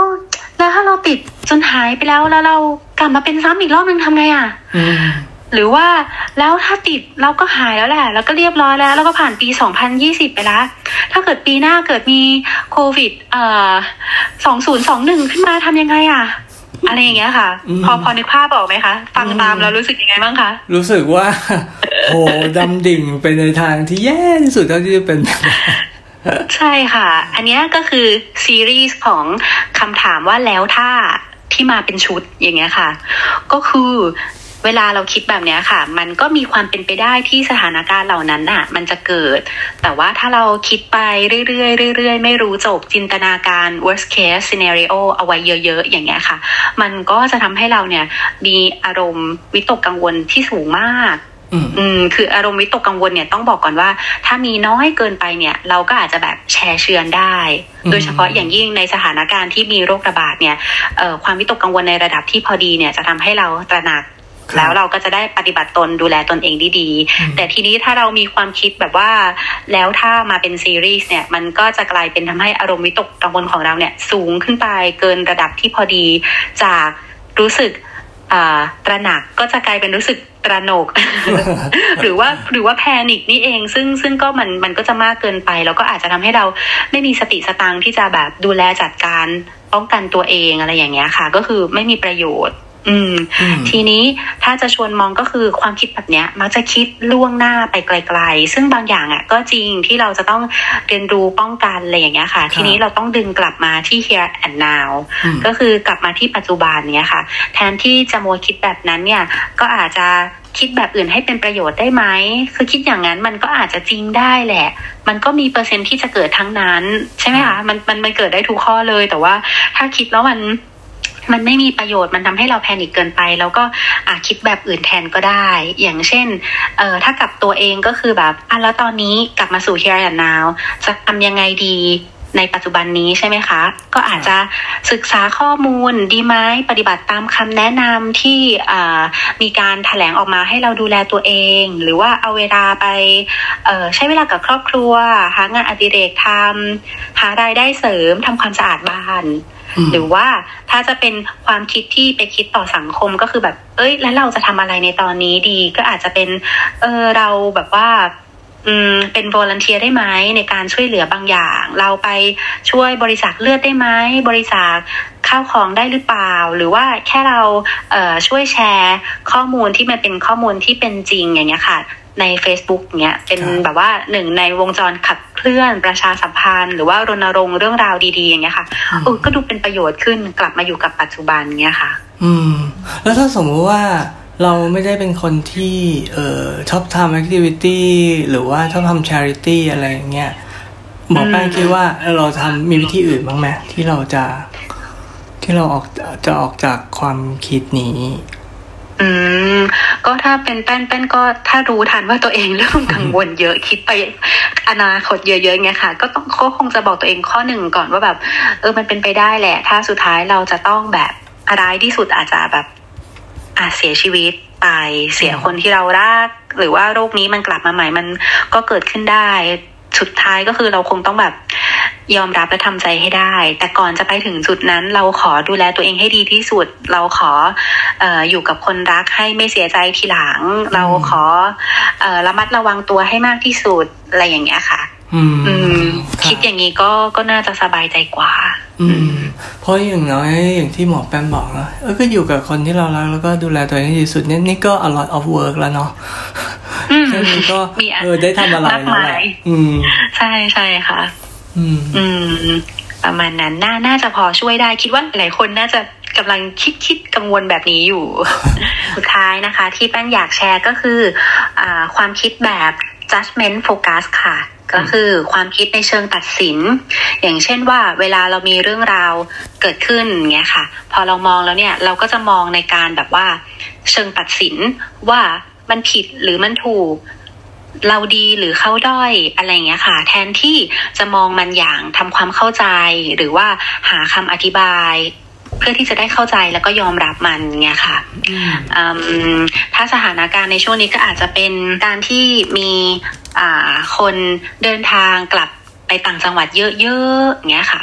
แล้วถ้าเราติดจนหายไปแล้วแล้วเรากลับมาเป็นซ้ำอีกรอบนึงทำไงอะหรือว่าแล้วถ้าติดเราก็หายแล้วแหละ แล้วก็เรียบร้อยแล้ว แล้วก็ผ่านปีสองพันยี่สิบไปแล้วถ้าเกิดปีหน้าเกิดมีโควิดเอ่อสองศูนย์สองหนึ่งขึ้นมาทำยังไงอะ อะไรอย่างเงี้ยค่ะ พอพอนึกภาพบอกไหมคะฟังตามแล้วรู้สึกยังไงบ้างคะรู้สึกว่า โหดำดิ่งไปในทางที่แย่ที่สุดเท่าที่จะเป็นใช่ค่ะ อันนี้ก็คือซีรีส์ของคำถามว่าแล้วถ้าที่มาเป็นชุดอย่างเงี้ยค่ะ ก็คือ เวลาเราคิดแบบนี้ค่ะ มันก็มีความเป็นไปได้ที่สถานการณ์เหล่านั้นน่ะ มันจะเกิด แต่ว่าถ้าเราคิดไปเรื่อยๆเรื่อยๆ ไม่รู้จบจินตนาการ worst case scenario เอาไว้เยอะๆ อย่างเงี้ยค่ะ มันก็จะทำให้เราเนี่ย มีอารมณ์วิตกกังวลที่สูงมากอืมคืออารมณ์วิตกกังวลเนี่ยต้องบอกก่อนว่า ถ้ามีน้อยเกินไปเนี่ย เราก็อาจจะแบบแชร์เชือนได้ โดยเฉพาะอย่างยิ่งในสถานการณ์ที่มีโรคระบาดเนี่ยเอ่อความวิตกกังวลในระดับที่พอดีเนี่ยจะทำให้เราตระหนัก แล้วเราก็จะได้ปฏิบัติตนดูแลตนเองดีๆแต่ทีนี้ถ้าเรามีความคิดแบบว่า แล้วถ้ามาเป็นซีรีส์เนี่ยมันก็จะกลายเป็นทำให้อารมณ์วิตกกังวลของเราเนี่ยสูงขึ้นไปเกินระดับที่พอดีจากรู้สึกตระหนักก็จะกลายเป็นรู้สึกตระหนก หรือว่าหรือว่าแพนิคนี่เอง ซึ่งซึ่งก็มันมันก็จะมากเกินไป แล้วก็อาจจะทำให้เราไม่มีสติสตังที่จะแบบดูแลจัดการป้องกันตัวเองอะไรอย่างเงี้ยค่ะ ก็คือไม่มีประโยชน์ อืม ทีนี้ถ้าจะชวนมองก็คือความคิดแบบเนี้ย มักจะคิดล่วงหน้าไปไกล ๆ ซึ่งบางอย่างอะ ก็จริงที่เราจะต้องเรียนรู้ป้องกันอะไรอย่างเงี้ยค่ะ ทีนี้เราต้องดึงกลับมาที่ here and now ก็คือกลับมาที่ปัจจุบันเนี้ยค่ะ แทนที่จะมัวคิดแบบนั้นเนี่ย ก็อาจจะคิดแบบอื่นให้เป็นประโยชน์ได้ไหม คือคิดอย่างนั้นมันก็อาจจะจริงได้แหละ มันก็มีเปอร์เซ็นต์ที่จะเกิดทั้งนั้น ใช่ไหมคะ มันมันมันเกิดได้ทุกข้อเลย แต่ว่าถ้าคิดแล้วมัน มันไม่มีประโยชน์มันทำให้เราแพนิคเกินไป แล้วก็อาคิดแบบอื่นแทนก็ได้ อย่างเช่นเออถ้ากับตัวเองก็คือแบบอะแล้วตอนนี้กลับมาสู่ here and now จะทำยังไงดีในปัจจุบันนี้ใช่ไหมคะ ก็อาจจะศึกษาข้อมูลดีไหมปฏิบัติตามคำแนะนำที่มีการถแถลงออกมาให้เราดูแลตัวเอง หรือว่าเอาเวลาไปใช้เวลากับครอบครัว หางานอดิเรกทำหารายได้เสริมทำความสะอาดบ้าน หรือว่าถ้าจะเป็นความคิดที่ไปคิดต่อสังคมก็คือแบบ เอ้ย แล้วเราจะทำอะไรในตอนนี้ดี ก็อาจจะเป็น เออเราแบบว่าอืมเป็น volunteer ได้ไหมในการช่วยเหลือบางอย่าง เราไปช่วยบริจาคเลือดได้ไหมบริจาคข้าวของได้หรือเปล่า หรือว่าแค่เราเช่วยแชร์ข้อมูลที่มันเป็นข้อมูลที่เป็นจริงอย่างเงี้ยค่ะ ใน Facebook เนี้ยเป็นแบบว่าหนึ่งในวงจรขับเคลื่อนประชาสัมพันธ์ หรือว่ารณรงค์เรื่องราวดีๆอย่างเงี้ยค่ะเออก็ดูเป็นประโยชน์ขึ้นกลับมาอยู่กับปัจจุบันเงี้ยค่ะ อืม แล้วถ้าสมมติว่าเราไม่ได้เป็นคนที่เอ่อชอบทำแอคทิวิตี้หรือว่าชอบทำชาริตี้อะไรเงี้ยหมอแป้งคิดว่าเราทำมีวิธีอื่นบ้างไหมที่เราจะที่เราออกจะออกจากความคิดนี้ อืมก็ถ้าเป็นแป้นแป้นก็ถ้ารู้ทันว่าตัวเองเริ่มกังวลเยอะคิดไปอนาคตเยอะๆไงค่ะ ก็ต้องก็คงจะบอกตัวเองข้อหนึ่งก่อนว่าแบบ เออมันเป็นไปได้แหละ ถ้าสุดท้ายเราจะต้องแบบอะไรที่สุดอาจจะแบบอาจเสียชีวิตไปเสียคนที่เรารัก หรือว่าโรคนี้มันกลับมาใหม่มันก็เกิดขึ้นได้สุดท้ายก็คือเราคงต้องแบบ ยอมรับและทำใจให้ได้ แต่ก่อนจะไปถึงจุดนั้น เราขอดูแลตัวเองให้ดีที่สุด เราขอออยู่กับคนรักให้ไม่เสียใจทีหลัง เราขออระมัดระวังตัวให้มากที่สุดอะไรอย่างเงี้ยค่ะอืมคิดอย่างนี้ก็ก็น่าจะสบายใจกว่า อืม เพราะอย่างน้อยอย่างที่หมอแปมบอกนะเออก็อยู่กับคนที่เรารักแล้วก็ดูแลตัวเองให้ดีสุดนี่นี่ก็ a lot of work แล้วเนาะแค่นี้ก็เออได้ทำอะไรแล้วแหละอืม ใช่ใช่ค่ะ อืมอืม ประมาณนั้นน่าน่าจะพอช่วยได้ คิดว่าหลายคนน่าจะกำลังคิดคิดกังวลแบบนี้อยู่ สุดท้ายนะคะ ที่แป้งอยากแชร์ก็คืออ่าความคิดแบบ judgment focus ค่ะ ก็คือความคิดในเชิงตัดสิน อย่างเช่นว่าเวลาเรามีเรื่องราวเกิดขึ้นเงี้ยค่ะ พอเรามองแล้วเนี่ยเราก็จะมองในการแบบว่า เชิงตัดสินว่ามันผิดหรือมันถูก เราดีหรือเขาด้อยอะไรเงี้ยค่ะ แทนที่จะมองมันอย่างทำความเข้าใจ หรือว่าหาคำอธิบาย เพื่อที่จะได้เข้าใจแล้วก็ยอมรับมันเงี้ยค่ะถ้าสถานการณ์ในช่วงนี้ก็อาจจะเป็นการที่มีคนเดินทางกลับไปต่างจังหวัดเยอะๆเงี้ยค่ะ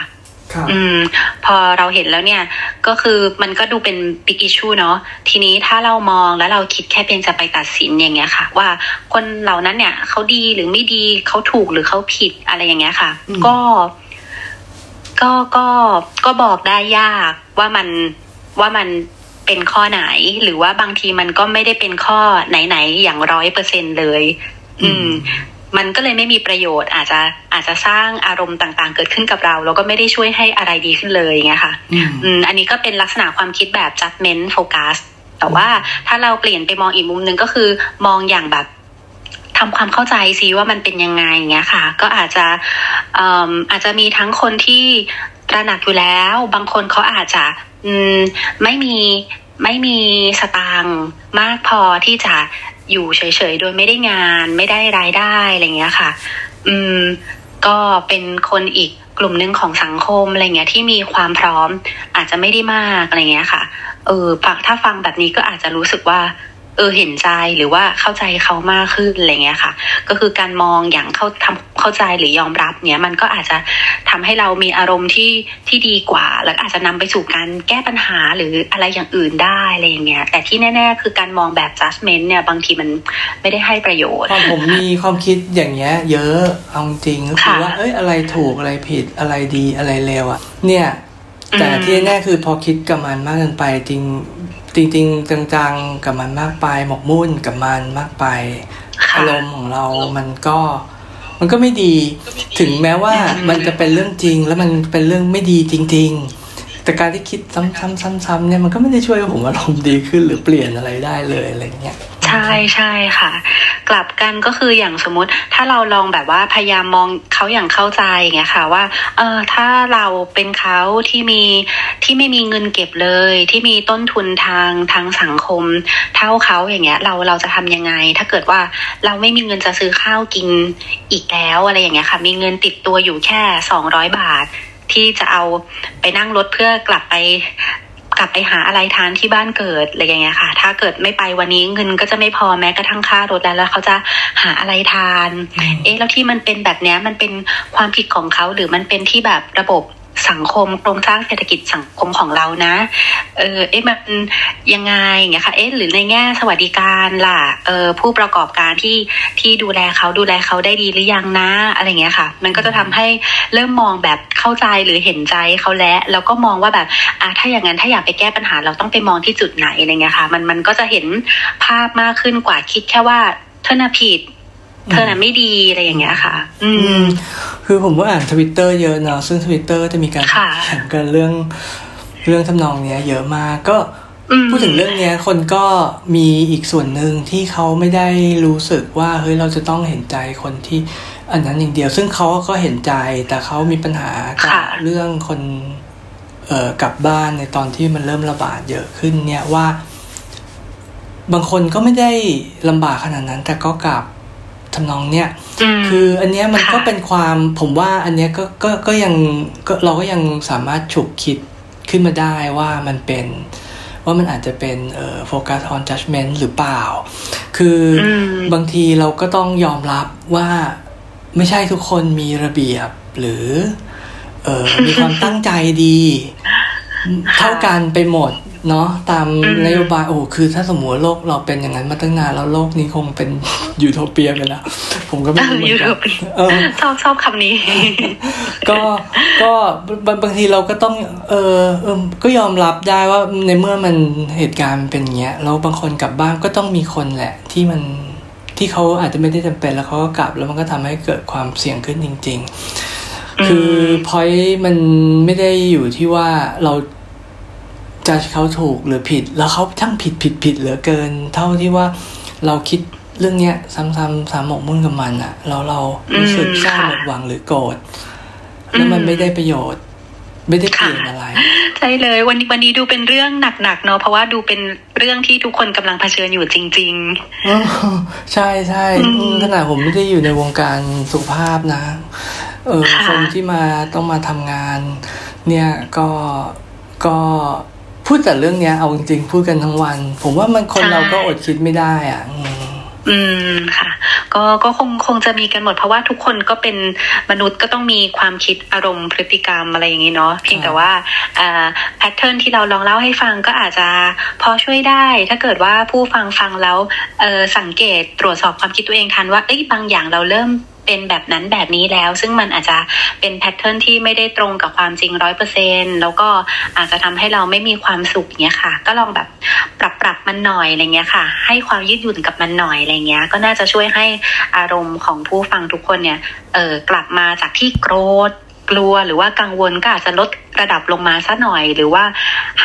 อืม พอเราเห็นแล้วเนี่ย ก็คือมันก็ดูเป็นบิ๊กอิชูเนาะทีนี้ถ้าเรามองแล้วเราคิดแค่เป็นจะไปตัดสินอย่างเงี้ยค่ะ ว่าคนเหล่านั้นเนี่ยเขาดีหรือไม่ดีเขาถูกหรือเขาผิดอะไรอย่างเงี้ยค่ะ ก็ ก็ก็ก็บอกได้ยากว่ามันว่ามันเป็นข้อไหน หรือว่าบางทีมันก็ไม่ได้เป็นข้อไหนๆอย่างร้อยเปอร์เซ็นเลย อืม มันก็เลยไม่มีประโยชน์ อาจจะอาจจะสร้างอารมณ์ต่างๆ เกิดขึ้นกับเรา แล้วก็ไม่ได้ช่วยให้อะไรดีขึ้นเลยไงค่ะอืมอันนี้ก็เป็นลักษณะความคิดแบบ judgment focus แต่ว่าถ้าเราเปลี่ยนไปมองอีกมุมหนึ่งก็คือมองอย่างแบบทำความเข้าใจซิว่ามันเป็นยังไงเงี้ยค่ะ ก็อาจจะอาจจะมีทั้งคนที่ตระหนักอยู่แล้ว บางคนเขาอาจจะอืมไม่มีไม่มีสตางค์มากพอที่จะ อยู่เฉยๆ โดยไม่ได้งานไม่ได้รายได้อะไรเงี้ยค่ะ อืม ก็เป็นคนอีกกลุ่มหนึ่งของสังคมอะไรเงี้ยที่มีความพร้อมอาจจะไม่ได้มากอะไรเงี้ยค่ะ เออถ้าฟังแบบนี้ก็อาจจะรู้สึกว่า เออเห็นใจหรือว่าเข้าใจเขามากขึ้นอะไรเงี้ยค่ะ ก็คือการมองอย่างเข้าทำเข้าใจหรือยอมรับเนี้ยมันก็อาจจะทำให้เรามีอารมณ์ที่ที่ดีกว่า แล้วอาจจะนำไปสู่การแก้ปัญหาหรืออะไรอย่างอื่นได้อะไรอย่างเงี้ยแต่ที่แน่ ๆ คือการมองแบบ judgment เนี่ยบางทีมันไม่ได้ให้ประโยชน์ผมมีความคิดอย่างเงี้ยเยอะเอาจริงก็คือว่าเอ้ยอะไรถูกอะไรผิดอะไรดีอะไรเลวอะเนี่ยแต่ที่แน่คือพอคิดกับมันมากเกินไปจริง จริงๆ จังๆ กับมันมากไปหมกมุ่นกับมันมากไปอารมณ์ของเรา มันก็ มันก็ไม่ดี ถึงแม้ว่ามันจะเป็นเรื่องจริง แล้วมันเป็นเรื่องไม่ดีจริง ๆ แต่การที่คิดซ้ำๆๆเนี่ยมันก็ไม่ได้ช่วยผมอารมณ์ดีขึ้นหรือเปลี่ยนอะไรได้เลยอะไรเงี้ย ใช่ใช่ค่ะ กลับกันก็คืออย่างสมมุติ ถ้าเราลองแบบว่าพยายามมองเขาอย่างเข้าใจไงค่ะว่า เออถ้าเราเป็นเขาที่มีที่ไม่มีเงินเก็บเลย ที่มีต้นทุนทางทางสังคม เท่าเขาอย่างเงี้ย เราเราจะทำยังไง ถ้าเกิดว่าเราไม่มีเงินจะซื้อข้าวกินอีกแล้วอะไรอย่างเงี้ยค่ะ มีเงินติดตัวอยู่แค่สองร้อยบาทที่จะเอาไปนั่งรถเพื่อกลับไป กลับไปหาอะไรทานที่บ้านเกิดอะไรอย่างเงี้ยค่ะ ถ้าเกิดไม่ไปวันนี้เงินก็จะไม่พอแม้กระทั่งค่ารถแล้วแล้วเขาจะหาอะไรทาน เอ๊ะแล้วที่มันเป็นแบบเนี้ยมันเป็นความผิดของเขาหรือมันเป็นที่แบบระบบ สังคมโครงสร้างเศรษฐกิจสังคมของเรานะ เออเอ๊ะมันยังไงเงี้ยค่ะเอ๊ะหรือในแง่สวัสดิการล่ะเออผู้ประกอบการที่ที่ดูแลเขาดูแลเขาได้ดีหรือยังนะ อะไรเงี้ยค่ะ มันก็จะทำให้เริ่มมองแบบเข้าใจหรือเห็นใจเขาแล้วแล้วก็มองว่าแบบอะถ้าอย่างนั้นถ้าอยากไปแก้ปัญหาเราต้องไปมองที่จุดไหนอะไรเงี้ยค่ะ มันมันก็จะเห็นภาพมากขึ้นกว่าคิดแค่ว่าเธอน่ะผิด เธอน่ะไม่ดีอะไรอย่างเงี้ยค่ะ อืม คือผมก็อ่านทวิตเตอร์เยอะเนาะซึ่งทวิตเตอร์จะมีการแข่งกันเรื่อง เรื่องทำนองเนี้ย เยอะมากก็พูดถึงเรื่องเนี้ย คนก็มีอีกส่วนหนึ่งที่เขาไม่ได้รู้สึกว่าเฮ้ยเราจะต้องเห็นใจคนที่อันนั้นอย่างเดียว ซึ่งเขาก็เห็นใจแต่เขามีปัญหากับเรื่องคนเอ่อกลับบ้านในตอนที่มันเริ่มระบาดเยอะขึ้นเนี่ยว่า บางคนก็ไม่ได้ลำบากขนาดนั้น แต่ก็กลับ ทำนองเนี้ยคืออันเนี้ยมันก็เป็นความผมว่าอันเนี้ยก็ก็ก็ยังก็เราก็ยังสามารถฉุกคิดขึ้นมาได้ว่ามันเป็นว่ามันอาจจะเป็นเอ่อโฟกัส on judgment หรือเปล่า คือบางทีเราก็ต้องยอมรับว่าไม่ใช่ทุกคนมีระเบียบหรือ เออมีความตั้งใจดี เท่ากันไปหมด เนาะตามนโยบายโอ้คือถ้าสมมติโลกเราเป็นอย่างนั้นมาตั้งนานแล้วโลกนี้คงเป็นยูโทเปียไปแล้ว ผมก็ไม่รู้เหมือนกันชอบชอบคำนี้ ก็ก็บางทีเราก็ต้อง เออเออก็ยอมรับได้ว่าในเมื่อมันเหตุการณ์เป็นอย่างเงี้ยแล้วบางคนกลับบ้านก็ต้องมีคนแหละ ที่มันที่เขาอาจจะไม่ได้จำเป็นแล้วเขาก็กลับแล้วมันก็ทำให้เกิดความเสี่ยงขึ้นจริง ๆ คือพอยมันไม่ได้อยู่ที่ว่าเรา จะเขาถูกหรือผิด แล้วเขาทั้งผิดผิดผิดเหลือเกิน เท่าที่ว่าเราคิดเรื่องเนี้ย ซ้ำๆสามหมกมุ่นกับมันอะแล้วเรารู้สึกเศร้าหมดหวังหรือโกรธแล้วมันไม่ได้ประโยชน์ ไม่ได้เปลี่ยนอะไรใช่เลยวันนี้วันนี้ดูเป็นเรื่องหนักๆเนาะเพราะว่าดูเป็นเรื่องที่ทุกคนกำลังเผชิญอยู่จริงๆใช่ใช่ขนาดผมไม่ได้อยู่ในวงการสุขภาพนะ เออคนที่มาต้องมาทำงาน เนี่ยก็ก็ พูดแต่เรื่องเนี้ยเอาจริงๆพูดกันทั้งวัน ผมว่ามันคนเราก็อดคิดไม่ได้อะอืมค่ะ ก็ก็คงคงจะมีกันหมดเพราะว่าทุกคนก็เป็นมนุษย์ก็ต้องมีความคิดอารมณ์พฤติกรรมอะไรอย่างนี้เนาะเพียงแต่ว่าแพทเทิร์นที่เราลองเล่าให้ฟังก็อาจจะพอช่วยได้ ถ้าเกิดว่าผู้ฟังฟังแล้วสังเกตตรวจสอบความคิดตัวเองทันว่าเอ้ยบางอย่างเราเริ่ม เป็นแบบนั้นแบบนี้แล้ว ซึ่งมันอาจจะเป็นแพทเทิร์นที่ไม่ได้ตรงกับความจริงร้อยเปอร์เซ็นแล้วก็อาจจะทำให้เราไม่มีความสุขเนี้ยค่ะ ก็ลองแบบปรับปรับมันหน่อยอะไรเงี้ยค่ะ ให้ความยืดหยุ่นกับมันหน่อยอะไรเงี้ย ก็น่าจะช่วยให้อารมณ์ของผู้ฟังทุกคนเนี่ยเออกลับมาจากที่โกรธกลัวหรือว่ากังวลก็อาจจะลดระดับลงมาสัหน่อย หรือว่า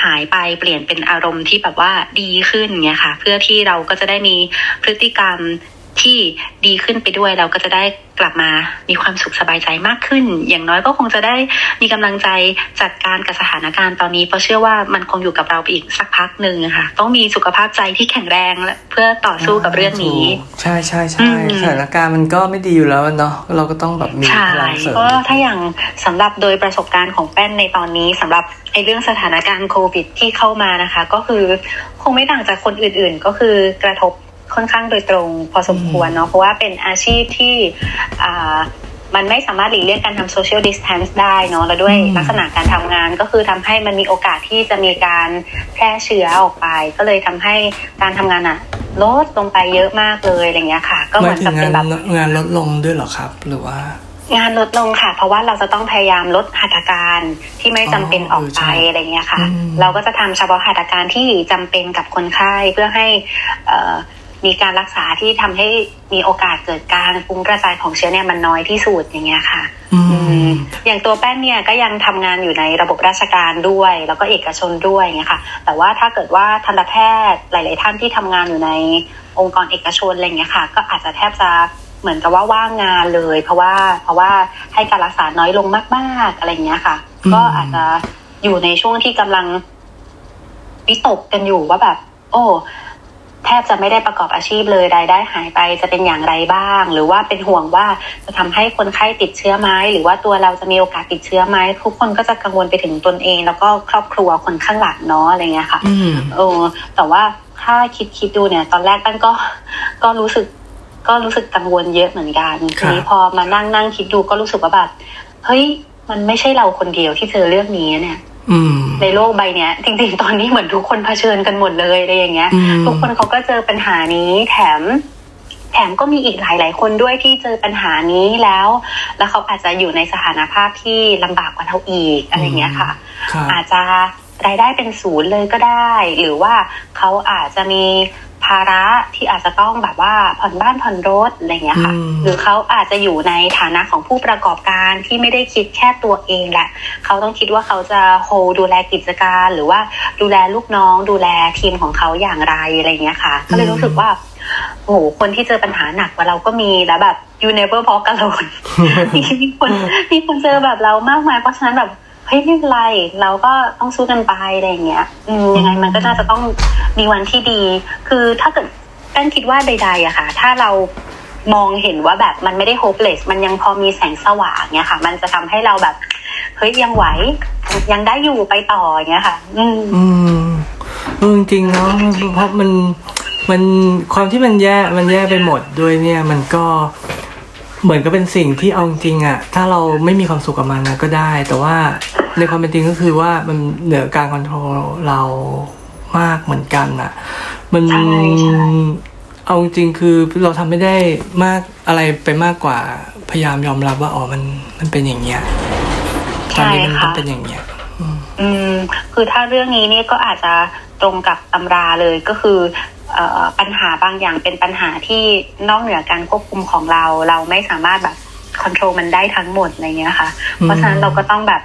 หายไปเปลี่ยนเป็นอารมณ์ที่แบบว่าดีขึ้นเงี้ยค่ะ เพื่อที่เราก็จะได้มีพฤติกรรม ที่ดีขึ้นไปด้วยเราก็จะได้กลับมามีความสุขสบายใจมากขึ้น อย่างน้อยก็คงจะได้มีกำลังใจจัดการกับสถานการณ์ตอนนี้ เพราะเชื่อว่ามันคงอยู่กับเราไปอีกสักพักหนึ่งค่ะ ต้องมีสุขภาพใจที่แข็งแรงเพื่อต่อสู้กับเรื่องนี้ ใช่ใช่ใช่สถานการณ์มันก็ไม่ดีอยู่แล้วเนาะเราก็ต้องแบบมีพลังเสริมก็ถ้าอย่างสำหรับโดยประสบการณ์ของแป้นในตอนนี้สำหรับไอ้เรื่องสถานการณ์โควิดที่เข้ามานะคะ ก็คือคงไม่ต่างจากคนอื่น ๆ ก็คือกระทบ ค่อนข้างโดยตรงพอสมควรเนาะเพราะว่าเป็นอาชีพที่มันไม่สามารถหลีกเลี่ยงการทำ social distance ได้เนาะแล้วด้วยลักษณะการทำงานก็คือทำให้มันมีโอกาสที่จะมีการแพร่เชื้อออกไป ก็เลยทำให้การทำงานอะลดลงไปเยอะมากเลยอะไรเงี้ยค่ะ ก็เหมือนกับเป็นแบบงานลดลงด้วยหรอครับ หรือว่างานลดลงค่ะ เพราะว่าเราจะต้องพยายามลดหัตถการที่ไม่จำเป็นออกไปอะไรเงี้ยค่ะ เราก็จะทำเฉพาะหัตถการที่จำเป็นกับคนไข้เพื่อให้ มีการรักษาที่ทำให้มีโอกาสเกิดการฟุ้งกระจายของเชื้อเนี่ยมันน้อยที่สุดอย่างเงี้ยค่ะอย่างตัวแป้นเนี่ยก็ยังทำงานอยู่ในระบบราชการด้วย แล้วก็เอกชนด้วยเงี้ยค่ะ แต่ว่าถ้าเกิดว่าทันตแพทย์หลาย ๆ ท่านที่ทำงานอยู่ในองค์กรเอกชนอะไรเงี้ยค่ะ ก็อาจจะแทบจะเหมือนกับว่าว่างงานเลย เพราะว่าเพราะว่าให้การรักษาน้อยลงมากๆอะไรเงี้ยค่ะ ก็อาจจะอยู่ในช่วงที่กำลังวิตกกันอยู่ว่าแบบ โอ้ แทบจะไม่ได้ประกอบอาชีพเลยรายได้หายไปจะเป็นอย่างไรบ้าง หรือว่าเป็นห่วงว่าจะทำให้คนไข้ติดเชื้อไหมหรือว่าตัวเราจะมีโอกาสติดเชื้อไหมทุกคนก็จะกังวลไปถึงตนเอง แล้วก็ครอบครัวคนข้างหลังเนาะอะไรเงี้ยค่ะเออแต่ว่าถ้าคิดคิดดูเนี่ย ตอนแรกตั้นก็ก็รู้สึกก็รู้สึกกังวลเยอะเหมือนกันทีนี้พอมานั่งนั่งคิดดูก็รู้สึกว่าแบบเฮ้ยมันไม่ใช่เราคนเดียวที่เจอเรื่องนี้เนี่ย ในโลกใบเนี้ย จริงๆ ตอนนี้เหมือนทุกคนเผชิญกันหมดเลยอะไรอย่างเงี้ย ทุกคนเขาก็เจอปัญหานี้แถมแถมก็มีอีกหลาย ๆ คนด้วยที่เจอปัญหานี้แล้ว แล้วเขาอาจจะอยู่ในสถานภาพที่ลำบากกว่าเราอีกอะไรเงี้ยค่ะ อาจจะ รายได้เป็นศูนย์เลยก็ได้ หรือว่าเขาอาจจะมีภาระที่อาจจะต้องแบบว่าผ่อนบ้านผ่อนรถอะไรเงี้ยค่ะ หรือเขาอาจจะอยู่ในฐานะของผู้ประกอบการที่ไม่ได้คิดแค่ตัวเองแหละ เขาต้องคิดว่าเขาจะโฮดูแลกิจการ หรือว่าดูแลลูกน้อง ดูแลทีมของเขาอย่างไรอะไรเงี้ยค่ะ ก็เลยรู้สึกว่าโอ้โหคนที่เจอปัญหาหนักกว่าเราก็มีแล้วแบบ you never walk alone มีคนมีคนเจอแบบเรามากมายเพราะฉะนั้นแบบเฮ้ยไม่เป็นไรเราก็ต้องสู้กันไปอะไรอย่างเงี้ยอืมยังไงมันก็น่าจะต้องมีวันที่ดี คือถ้าเกิดแป้นคิดว่าใดๆอะค่ะ ถ้าเรามองเห็นว่าแบบมันไม่ได้โฮปเลสมันยังพอมีแสงสว่างเงี้ยค่ะ มันจะทำให้เราแบบเฮ้ยยังไหว ยังได้อยู่ไปต่อเงี้ยค่ะ อืมอืมจริงๆเนาะเพราะมันมันความที่มันแย่มันแย่ไปหมดด้วยเนี่ย มันก็ เหมือนก็เป็นสิ่งที่เอาจริงอะถ้าเราไม่มีความสุขกับมันนะก็ได้ แต่ว่าในความเป็นจริงก็คือว่ามันเหนือการคอนโทรลเรามากเหมือนกันอะมันเอาจริงคือเราทำไม่ได้มากอะไรไปมากกว่าพยายามยอมรับว่าอ๋อมันมันเป็นอย่างเงี้ยตอนนี้มันเป็นอย่างเงี้ยอืมคือถ้าเรื่องนี้นี่ก็อาจจะ ตรงกับตำราเลยก็คือปัญหาบางอย่างเป็นปัญหาที่นอกเหนือการควบคุมของเรา เราไม่สามารถแบบคอนโทรลมันได้ทั้งหมดอะไรเงี้ยค่ะ เพราะฉะนั้นเราก็ต้องแบบ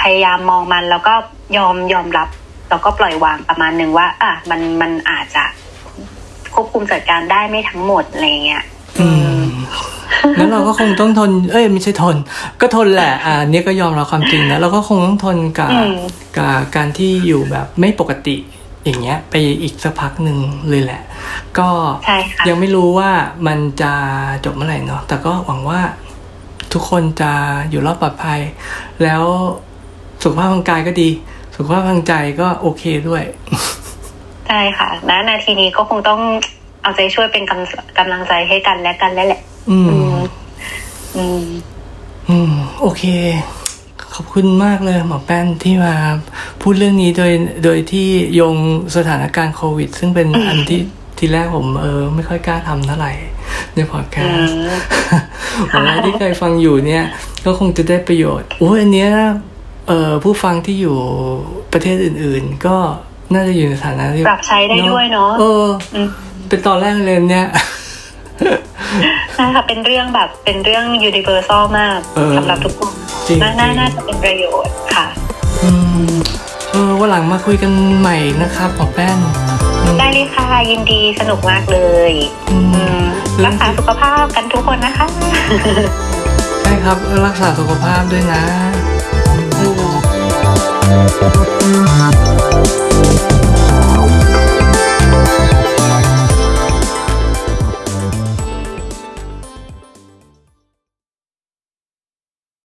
พยายามมองมันแล้วก็ยอมยอมรับ แล้วก็ปล่อยวางประมาณหนึ่งว่า อะมันมันอาจจะควบคุมจัดการได้ไม่ทั้งหมดอะไรเงี้ย อืม แล้วเราก็คงต้องทน เอ้ยไม่ใช่ทน ก็ทนแหละ อ่าเนี่ยก็ยอมรับความจริงนะเราก็คงต้องทนกับอืมกับการที่อยู่แบบไม่ปกติอย่างเงี้ย ไปอีกสักพักหนึ่งเลยแหละ ก็ใช่ค่ะยังไม่รู้ว่ามันจะจบเมื่อไหร่เนาะแต่ก็หวังว่าทุกคนจะอยู่รอดปลอดภัย แล้วสุขภาพทางกายก็ดี สุขภาพทางใจก็โอเคด้วยใช่ค่ะณนาทีนี้ก็คงต้องเอาใจช่วยเป็นกำกำลังใจให้กันและกันแล้วแหละ อืมอืม อืม อืม โอเค ขอบคุณมากเลยหมอแป้นที่มาพูดเรื่องนี้โดยโดยที่โยงสถานการณ์โควิด ซึ่งเป็นอันที่ทีแรกผมเออ ไม่ค่อยกล้าทำเท่าไหร่ในพอดแคอืสต์มหวังว่าที่เคยฟังอยู่เนี่ย ก็คงจะได้ประโยชน์โอ้ยอันเนี้ยเอ่อผู้ฟังที่อยู่ประเทศอื่น ๆ ก็น่าจะอยู่ในฐานะที่ปรับใช้ได้ด้วยเนาะเอออืมเป็นตอนแรกเลยเนี่ย นะคะเป็นเรื่องแบบเป็นเรื่องยูนิเวอร์ซอลมากสำหรับทุกคนน่าน่าจะเป็นประโยชน์ค่ะเออวันหลังมาคุยกันใหม่นะครับขมอแป้งได้เลยค่ะ ยินดีสนุกมากเลยรักษาสุขภาพกันทุกคนนะคะ ใช่ครับรักษาสุขภาพด้วยนะ